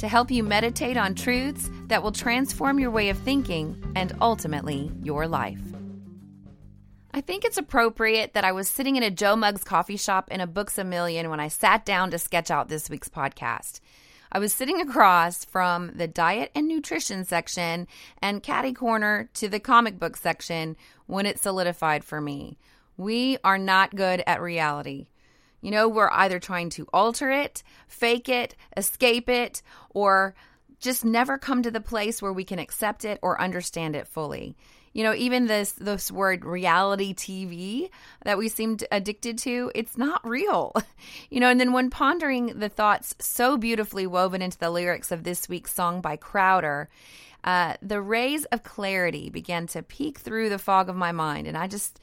to help you meditate on truths that will transform your way of thinking and ultimately your life. I think it's appropriate that I was sitting in a Joe Muggs coffee shop in a Books a Million when I sat down to sketch out this week's podcast. I was sitting across from the diet and nutrition section and catty corner to the comic book section when it solidified for me. We are not good at reality. You know, we're either trying to alter it, fake it, escape it, or just never come to the place where we can accept it or understand it fully. You know, even this this word reality TV that we seem addicted to, it's not real. You know, and then when pondering the thoughts so beautifully woven into the lyrics of this week's song by Crowder, uh, the rays of clarity began to peek through the fog of my mind, and I just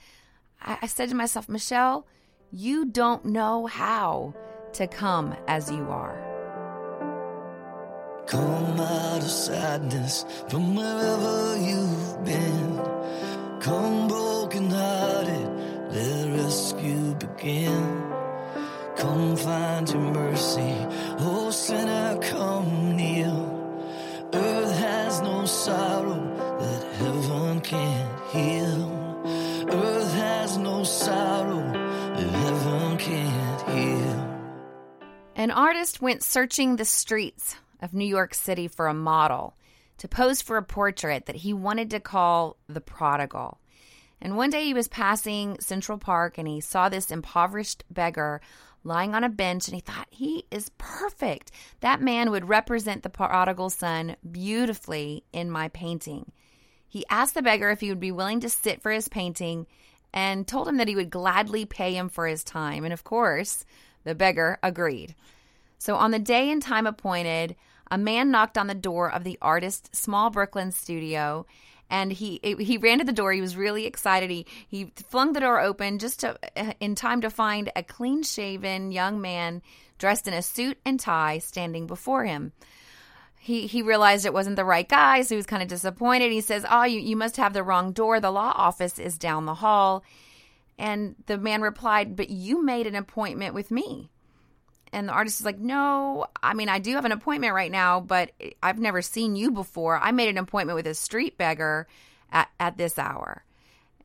I, I said to myself, Michelle, you don't know how to come as you are. Come out of sadness from wherever you've been. Come broken hearted, let rescue begin. Come find your mercy, oh sinner, come kneel. Earth has no sorrow that heaven can't heal. Earth has no sorrow An artist went searching the streets of New York City for a model to pose for a portrait that he wanted to call The Prodigal. And one day he was passing Central Park and he saw this impoverished beggar lying on a bench and he thought, he is perfect. That man would represent the prodigal son beautifully in my painting. He asked the beggar if he would be willing to sit for his painting and told him that he would gladly pay him for his time. And of course, the beggar agreed. So on the day and time appointed, a man knocked on the door of the artist's small Brooklyn studio and he he ran to the door. He was really excited. He he flung the door open just to, eh, in time to find a clean-shaven young man dressed in a suit and tie standing before him he he realized it wasn't the right guy, so he was kind of disappointed. He says, "Oh, you you must have the wrong door. The law office is down the hall." And the man replied, "But you made an appointment with me." And the artist is like, "No, I mean, I do have an appointment right now, but I've never seen you before. I made an appointment with a street beggar at at this hour."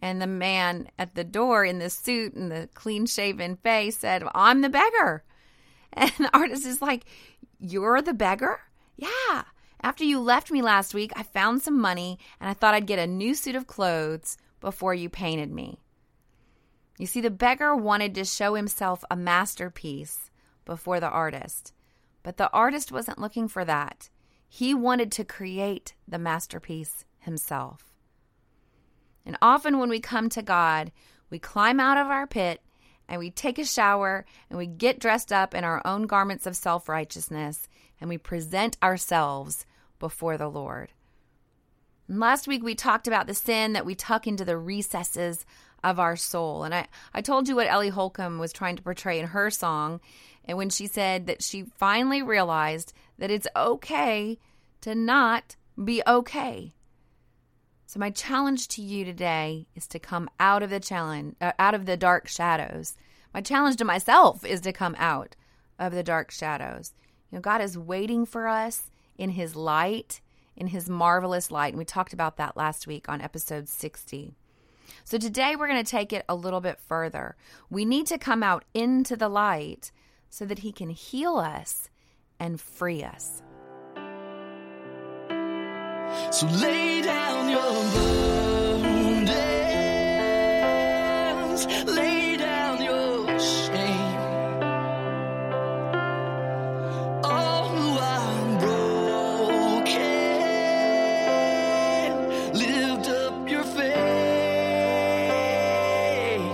And the man at the door in the suit and the clean shaven face said, I'm the beggar. And the artist is like, You're the beggar? Yeah. After you left me last week, I found some money and I thought I'd get a new suit of clothes before you painted me. You see, the beggar wanted to show himself a masterpiece before the artist, but the artist wasn't looking for that. He wanted to create the masterpiece himself. And often when we come to God, we climb out of our pit and we take a shower and we get dressed up in our own garments of self righteousness and we present ourselves before the Lord. And last week we talked about the sin that we tuck into the recesses of our soul. And I, I told you what Ellie Holcomb was trying to portray in her song. And when she said that she finally realized that it's okay to not be okay. So my challenge to you today is to come out of the challenge uh, out of the dark shadows. My challenge to myself is to come out of the dark shadows. You know, God is waiting for us in His light, in His marvelous light. And we talked about that last week on episode 60. So today we're going to take it a little bit further. We need to come out into the light so that He can heal us and free us. So lay down your burdens.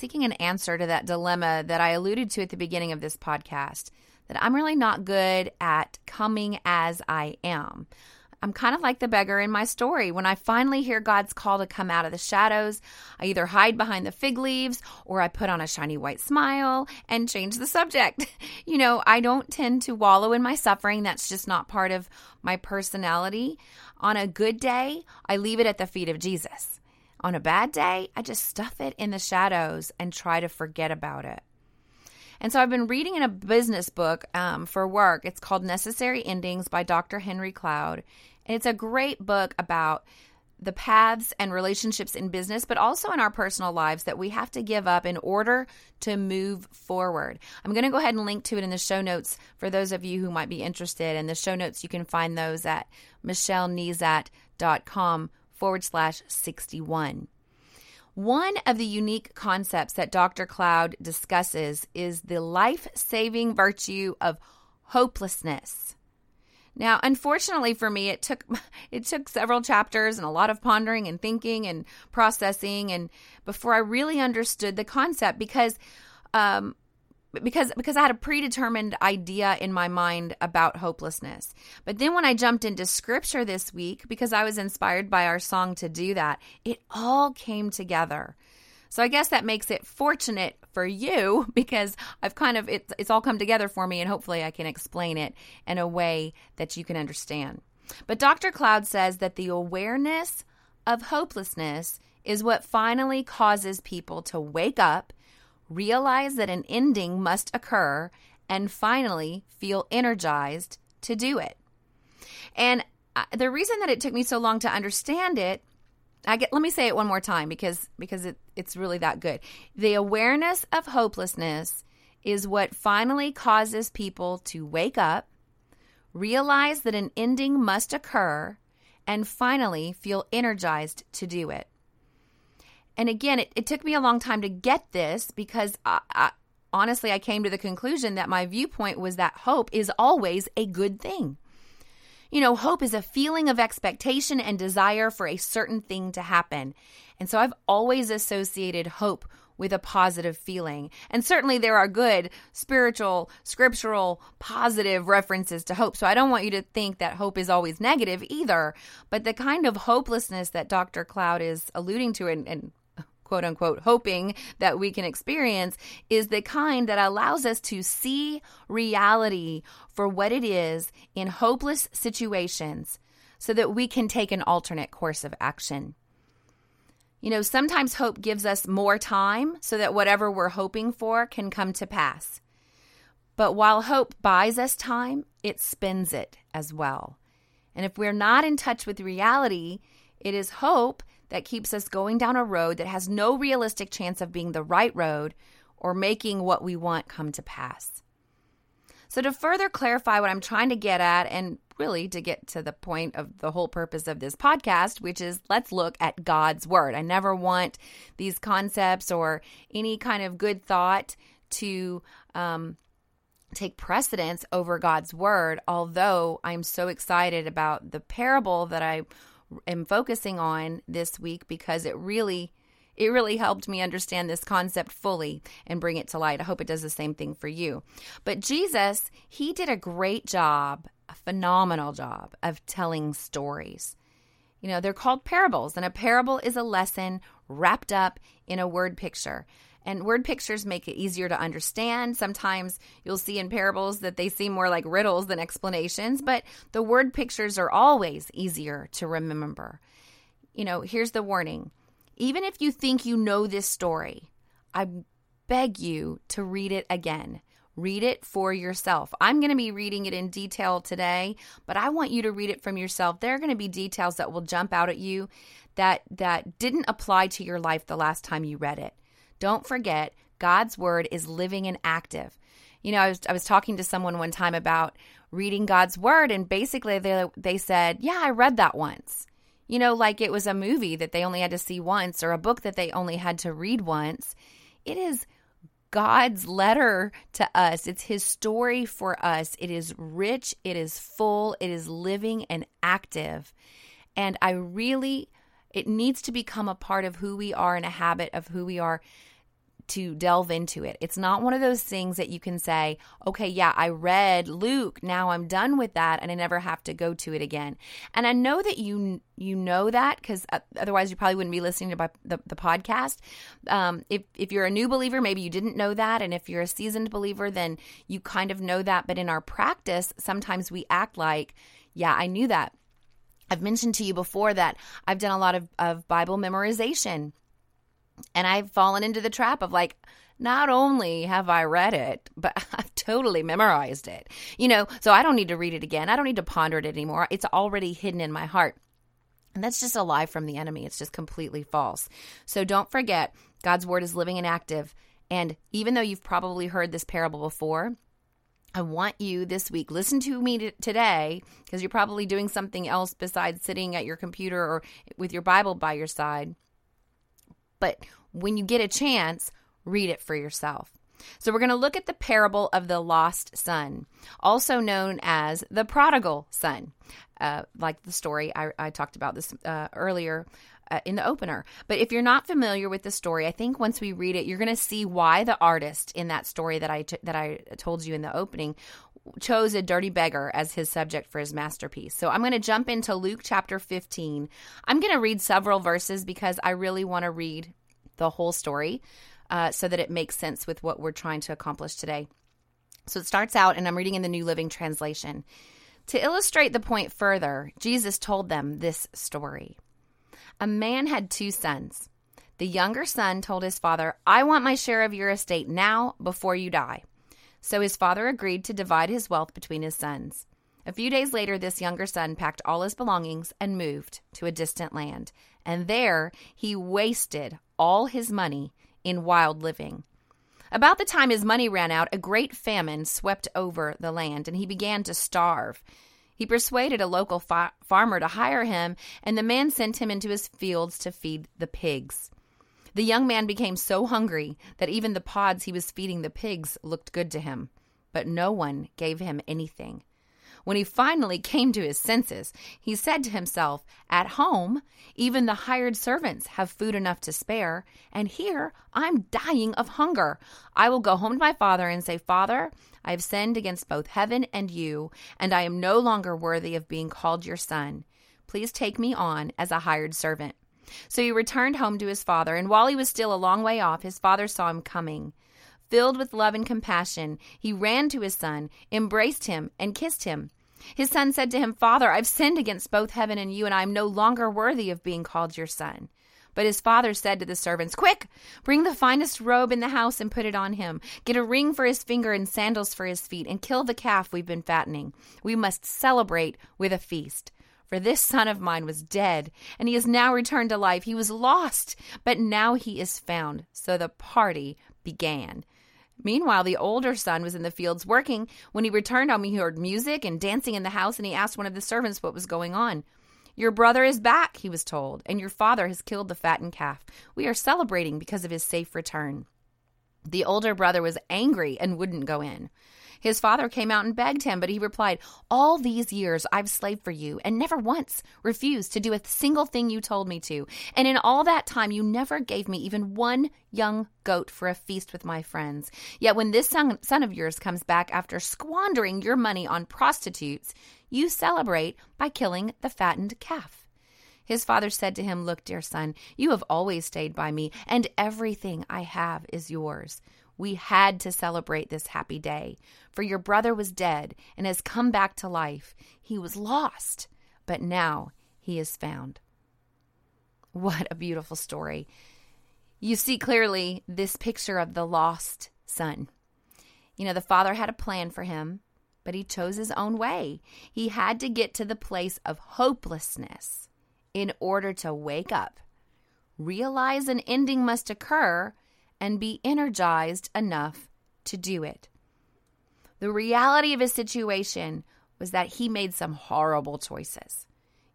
seeking an answer to that dilemma that I alluded to at the beginning of this podcast. That I'm really not good at coming as I am. I'm kind of like the beggar in my story. When I finally hear God's call to come out of the shadows, I either hide behind the fig leaves or I put on a shiny white smile and change the subject. You know, I don't tend to wallow in my suffering. That's just not part of my personality. On a good day, I leave it at the feet of Jesus. On a bad day, I just stuff it in the shadows and try to forget about it. And so I've been reading in a business book um, for work. It's called Necessary Endings by Dr. Henry Cloud. And it's a great book about the paths and relationships in business, but also in our personal lives that we have to give up in order to move forward. I'm going to go ahead and link to it in the show notes for those of you who might be interested. And the show notes, you can find those at michellenezat.com forward slash 61. One of the unique concepts that Dr. Cloud discusses is the life saving virtue of hopelessness. Now, unfortunately for me, it took it took several chapters and a lot of pondering and thinking and processing, and before I really understood the concept because um, because because I had a predetermined idea in my mind about hopelessness. But then when I jumped into scripture this week because I was inspired by our song to do that, it all came together. So I guess that makes it fortunate for you because I've kind of it's it's all come together for me and hopefully I can explain it in a way that you can understand. But Dr. Cloud says that the awareness of hopelessness is what finally causes people to wake up realize that an ending must occur, and finally feel energized to do it. And uh, the reason that it took me so long to understand it I get let me say it one more time because because it, it's really that good. The awareness of hopelessness is what finally causes people to wake up, realize that an ending must occur, and finally feel energized to do it. And again, it, it took me a long time to get this because I, I, honestly, I came to the conclusion that my viewpoint was that hope is always a good thing. You know, hope is a feeling of expectation and desire for a certain thing to happen. And so I've always associated hope with a positive feeling. And certainly there are good spiritual, scriptural, positive references to hope. So I don't want you to think that hope is always negative either. But the kind of hopelessness that Dr. Cloud is alluding to and, and quote unquote hoping that we can experience is the kind that allows us to see reality for what it is in hopeless situations so that we can take an alternate course of action. You know, sometimes hope gives us more time so that whatever we're hoping for can come to pass. But while hope buys us time, it spends it as well. And if we're not in touch with reality, it is hope that keeps us going down a road that has no realistic chance of being the right road or making what we want come to pass. So, to further clarify what I'm trying to get at, and really to get to the point of the whole purpose of this podcast, which is let's look at God's Word. I never want these concepts or any kind of good thought to um, take precedence over God's Word, although I'm so excited about the parable that I am focusing on this week because it really it really helped me understand this concept fully and bring it to light. I hope it does the same thing for you. But Jesus, he did a great job, a phenomenal job of telling stories. You know, they're called parables, and a parable is a lesson wrapped up in a word picture. And word pictures make it easier to understand. Sometimes you'll see in parables that they seem more like riddles than explanations, but the word pictures are always easier to remember. You know, here's the warning even if you think you know this story, I beg you to read it again. Read it for yourself. I'm going to be reading it in detail today, but I want you to read it from yourself. There are going to be details that will jump out at you that that didn't apply to your life the last time you read it. Don't forget, God's word is living and active. You know, I was I was talking to someone one time about reading God's word and basically they they said, "Yeah, I read that once." You know, like it was a movie that they only had to see once or a book that they only had to read once. It is God's letter to us. It's his story for us. It is rich, it is full, it is living and active. And I really, it needs to become a part of who we are and a habit of who we are to delve into it. It's not one of those things that you can say, okay, yeah, I read Luke, now I'm done with that and I never have to go to it again. And I know that you you know that cuz uh, otherwise you probably wouldn't be listening to the, the podcast. Um, if if you're a new believer, maybe you didn't know that and if you're a seasoned believer, then you kind of know that, but in our practice, sometimes we act like, yeah, I knew that. I've mentioned to you before that I've done a lot of, of Bible memorization. And I've fallen into the trap of like, not only have I read it, but I've totally memorized it. You know, so I don't need to read it again. I don't need to ponder it anymore. It's already hidden in my heart. And that's just a lie from the enemy. It's just completely false. So don't forget, God's word is living and active. And even though you've probably heard this parable before, I want you this week, listen to me today because you're probably doing something else besides sitting at your computer or with your Bible by your side. But when you get a chance, read it for yourself. So, we're going to look at the parable of the lost son, also known as the prodigal son, uh, like the story I, I talked about this uh, earlier uh, in the opener. But if you're not familiar with the story, I think once we read it, you're going to see why the artist in that story that I t- that I told you in the opening chose a dirty beggar as his subject for his masterpiece. So I'm going to jump into Luke chapter 15. I'm going to read several verses because I really want to read the whole story uh, so that it makes sense with what we're trying to accomplish today. So it starts out, and I'm reading in the New Living Translation. To illustrate the point further, Jesus told them this story. A man had two sons. The younger son told his father, I want my share of your estate now before you die. So his father agreed to divide his wealth between his sons. A few days later, this younger son packed all his belongings and moved to a distant land. And there he wasted all his money in wild living. About the time his money ran out, a great famine swept over the land, and he began to starve. He persuaded a local fa- farmer to hire him, and the man sent him into his fields to feed the pigs. The young man became so hungry that even the pods he was feeding the pigs looked good to him, but no one gave him anything. When he finally came to his senses, he said to himself, At home, even the hired servants have food enough to spare, and here I'm dying of hunger. I will go home to my father and say, Father, I have sinned against both heaven and you, and I am no longer worthy of being called your son. Please take me on as a hired servant. So he returned home to his father, and while he was still a long way off, his father saw him coming. Filled with love and compassion, he ran to his son, embraced him, and kissed him. His son said to him, Father, I've sinned against both heaven and you, and I am no longer worthy of being called your son. But his father said to the servants, Quick, bring the finest robe in the house and put it on him. Get a ring for his finger and sandals for his feet, and kill the calf we've been fattening. We must celebrate with a feast. For this son of mine was dead, and he has now returned to life. He was lost, but now he is found. So the party began. Meanwhile, the older son was in the fields working. When he returned home, he heard music and dancing in the house, and he asked one of the servants what was going on. Your brother is back, he was told, and your father has killed the fattened calf. We are celebrating because of his safe return. The older brother was angry and wouldn't go in. His father came out and begged him, but he replied, All these years I've slaved for you and never once refused to do a single thing you told me to. And in all that time, you never gave me even one young goat for a feast with my friends. Yet when this son, son of yours comes back after squandering your money on prostitutes, you celebrate by killing the fattened calf. His father said to him, Look, dear son, you have always stayed by me, and everything I have is yours. We had to celebrate this happy day, for your brother was dead and has come back to life. He was lost, but now he is found. What a beautiful story. You see clearly this picture of the lost son. You know, the father had a plan for him, but he chose his own way. He had to get to the place of hopelessness in order to wake up, realize an ending must occur, and be energized enough to do it. The reality of his situation was that he made some horrible choices.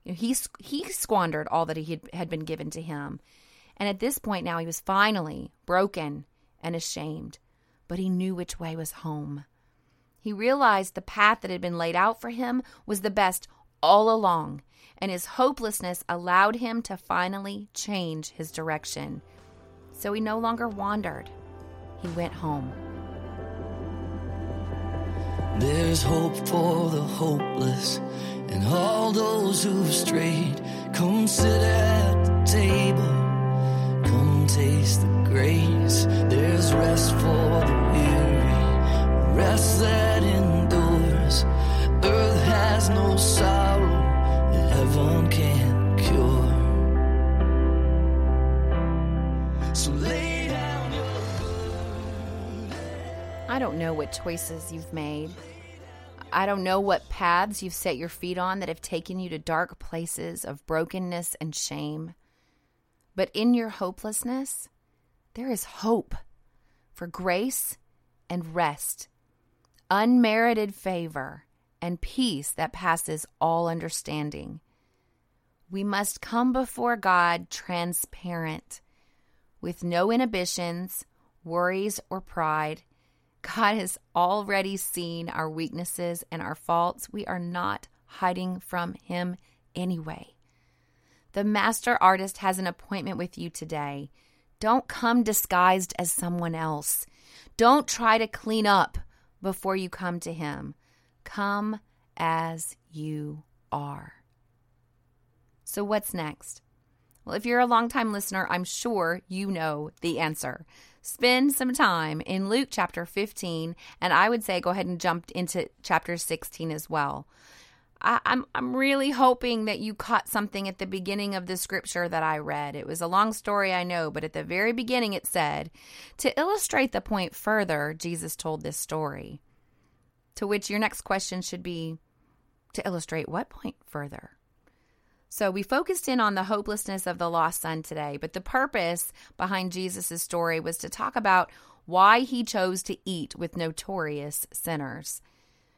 You know, he, he squandered all that he had, had been given to him. And at this point now, he was finally broken and ashamed. but he knew which way was home. He realized the path that had been laid out for him was the best all along, and his hopelessness allowed him to finally change his direction. So he no longer wandered, he went home. There's hope for the hopeless and all those who've strayed. Come sit at the table, come taste the grace. There's rest for the weary, rest that endures. Earth has no sorrow heaven can't I don't know what choices you've made. I don't know what paths you've set your feet on that have taken you to dark places of brokenness and shame. But in your hopelessness, there is hope for grace and rest, unmerited favor, and peace that passes all understanding. We must come before God transparent, with no inhibitions, worries, or pride. God has already seen our weaknesses and our faults. We are not hiding from Him anyway. The master artist has an appointment with you today. Don't come disguised as someone else. Don't try to clean up before you come to Him. Come as you are. So, what's next? Well, if you're a longtime listener, I'm sure you know the answer. Spend some time in Luke chapter 15, and I would say go ahead and jump into chapter 16 as well. I, I'm I'm really hoping that you caught something at the beginning of the scripture that I read. It was a long story, I know, but at the very beginning it said, to illustrate the point further, Jesus told this story. To which your next question should be, to illustrate what point further? So we focused in on the hopelessness of the lost son today, but the purpose behind Jesus' story was to talk about why he chose to eat with notorious sinners.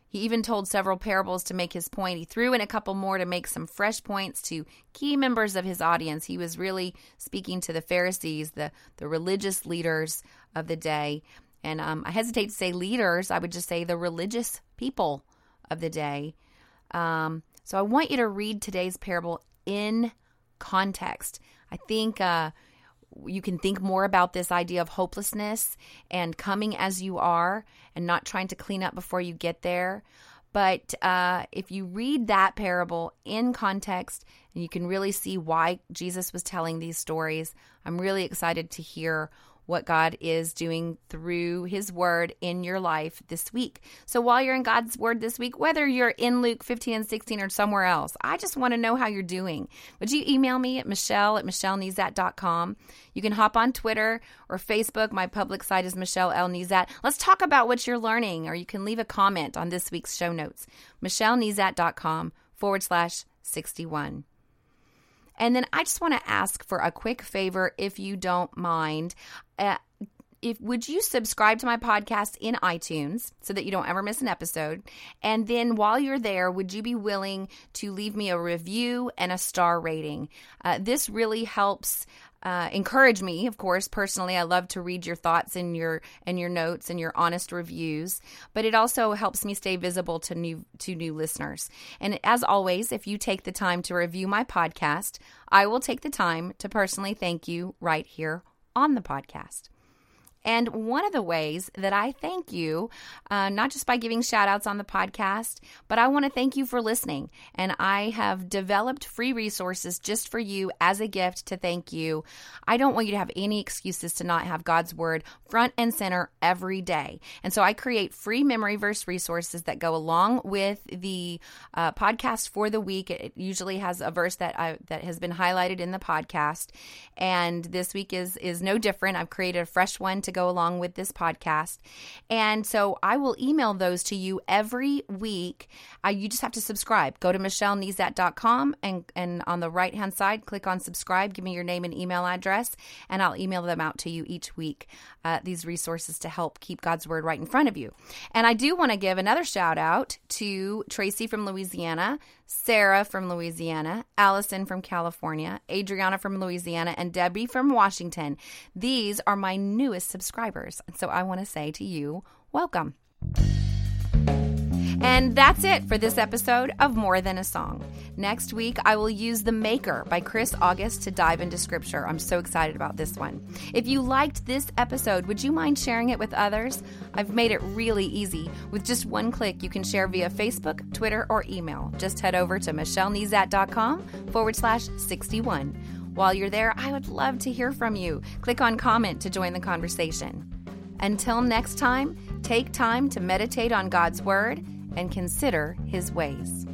He even told several parables to make his point. He threw in a couple more to make some fresh points to key members of his audience. He was really speaking to the Pharisees, the, the religious leaders of the day. And um, I hesitate to say leaders, I would just say the religious people of the day. Um, so I want you to read today's parable in context. I think uh, you can think more about this idea of hopelessness and coming as you are and not trying to clean up before you get there. But uh, if you read that parable in context, and you can really see why Jesus was telling these stories, I'm really excited to hear what God is doing through His Word in your life this week. So while you're in God's Word this week, whether you're in Luke 15 and 16 or somewhere else, I just want to know how you're doing. Would you email me at michelle at michellenezat.com? You can hop on Twitter or Facebook. My public site is Michelle L. Nezat. Let's talk about what you're learning, or you can leave a comment on this week's show notes. michellenezat.com forward slash 61. And then I just want to ask for a quick favor, if you don't mind. Uh, if would you subscribe to my podcast in iTunes so that you don't ever miss an episode? And then while you're there, would you be willing to leave me a review and a star rating? Uh, this really helps uh, encourage me of course personally i love to read your thoughts and your and your notes and your honest reviews but it also helps me stay visible to new to new listeners and as always if you take the time to review my podcast i will take the time to personally thank you right here on the podcast and one of the ways that I thank you, uh, not just by giving shout outs on the podcast, but I want to thank you for listening. And I have developed free resources just for you as a gift to thank you. I don't want you to have any excuses to not have God's word front and center every day. And so I create free memory verse resources that go along with the uh, podcast for the week. It usually has a verse that I, that has been highlighted in the podcast. And this week is, is no different. I've created a fresh one to go along with this podcast. And so I will email those to you every week. Uh, you just have to subscribe. Go to michellenezat.com and, and on the right hand side, click on subscribe, give me your name and email address, and I'll email them out to you each week. Uh, these resources to help keep God's word right in front of you. And I do want to give another shout out to Tracy from Louisiana, Sarah from Louisiana, Allison from California, Adriana from Louisiana, and Debbie from Washington. These are my newest subscribers. So I want to say to you, welcome. And that's it for this episode of More Than a Song. Next week, I will use The Maker by Chris August to dive into scripture. I'm so excited about this one. If you liked this episode, would you mind sharing it with others? I've made it really easy. With just one click, you can share via Facebook, Twitter, or email. Just head over to michellenezat.com forward slash 61. While you're there, I would love to hear from you. Click on comment to join the conversation. Until next time, take time to meditate on God's Word and consider His ways.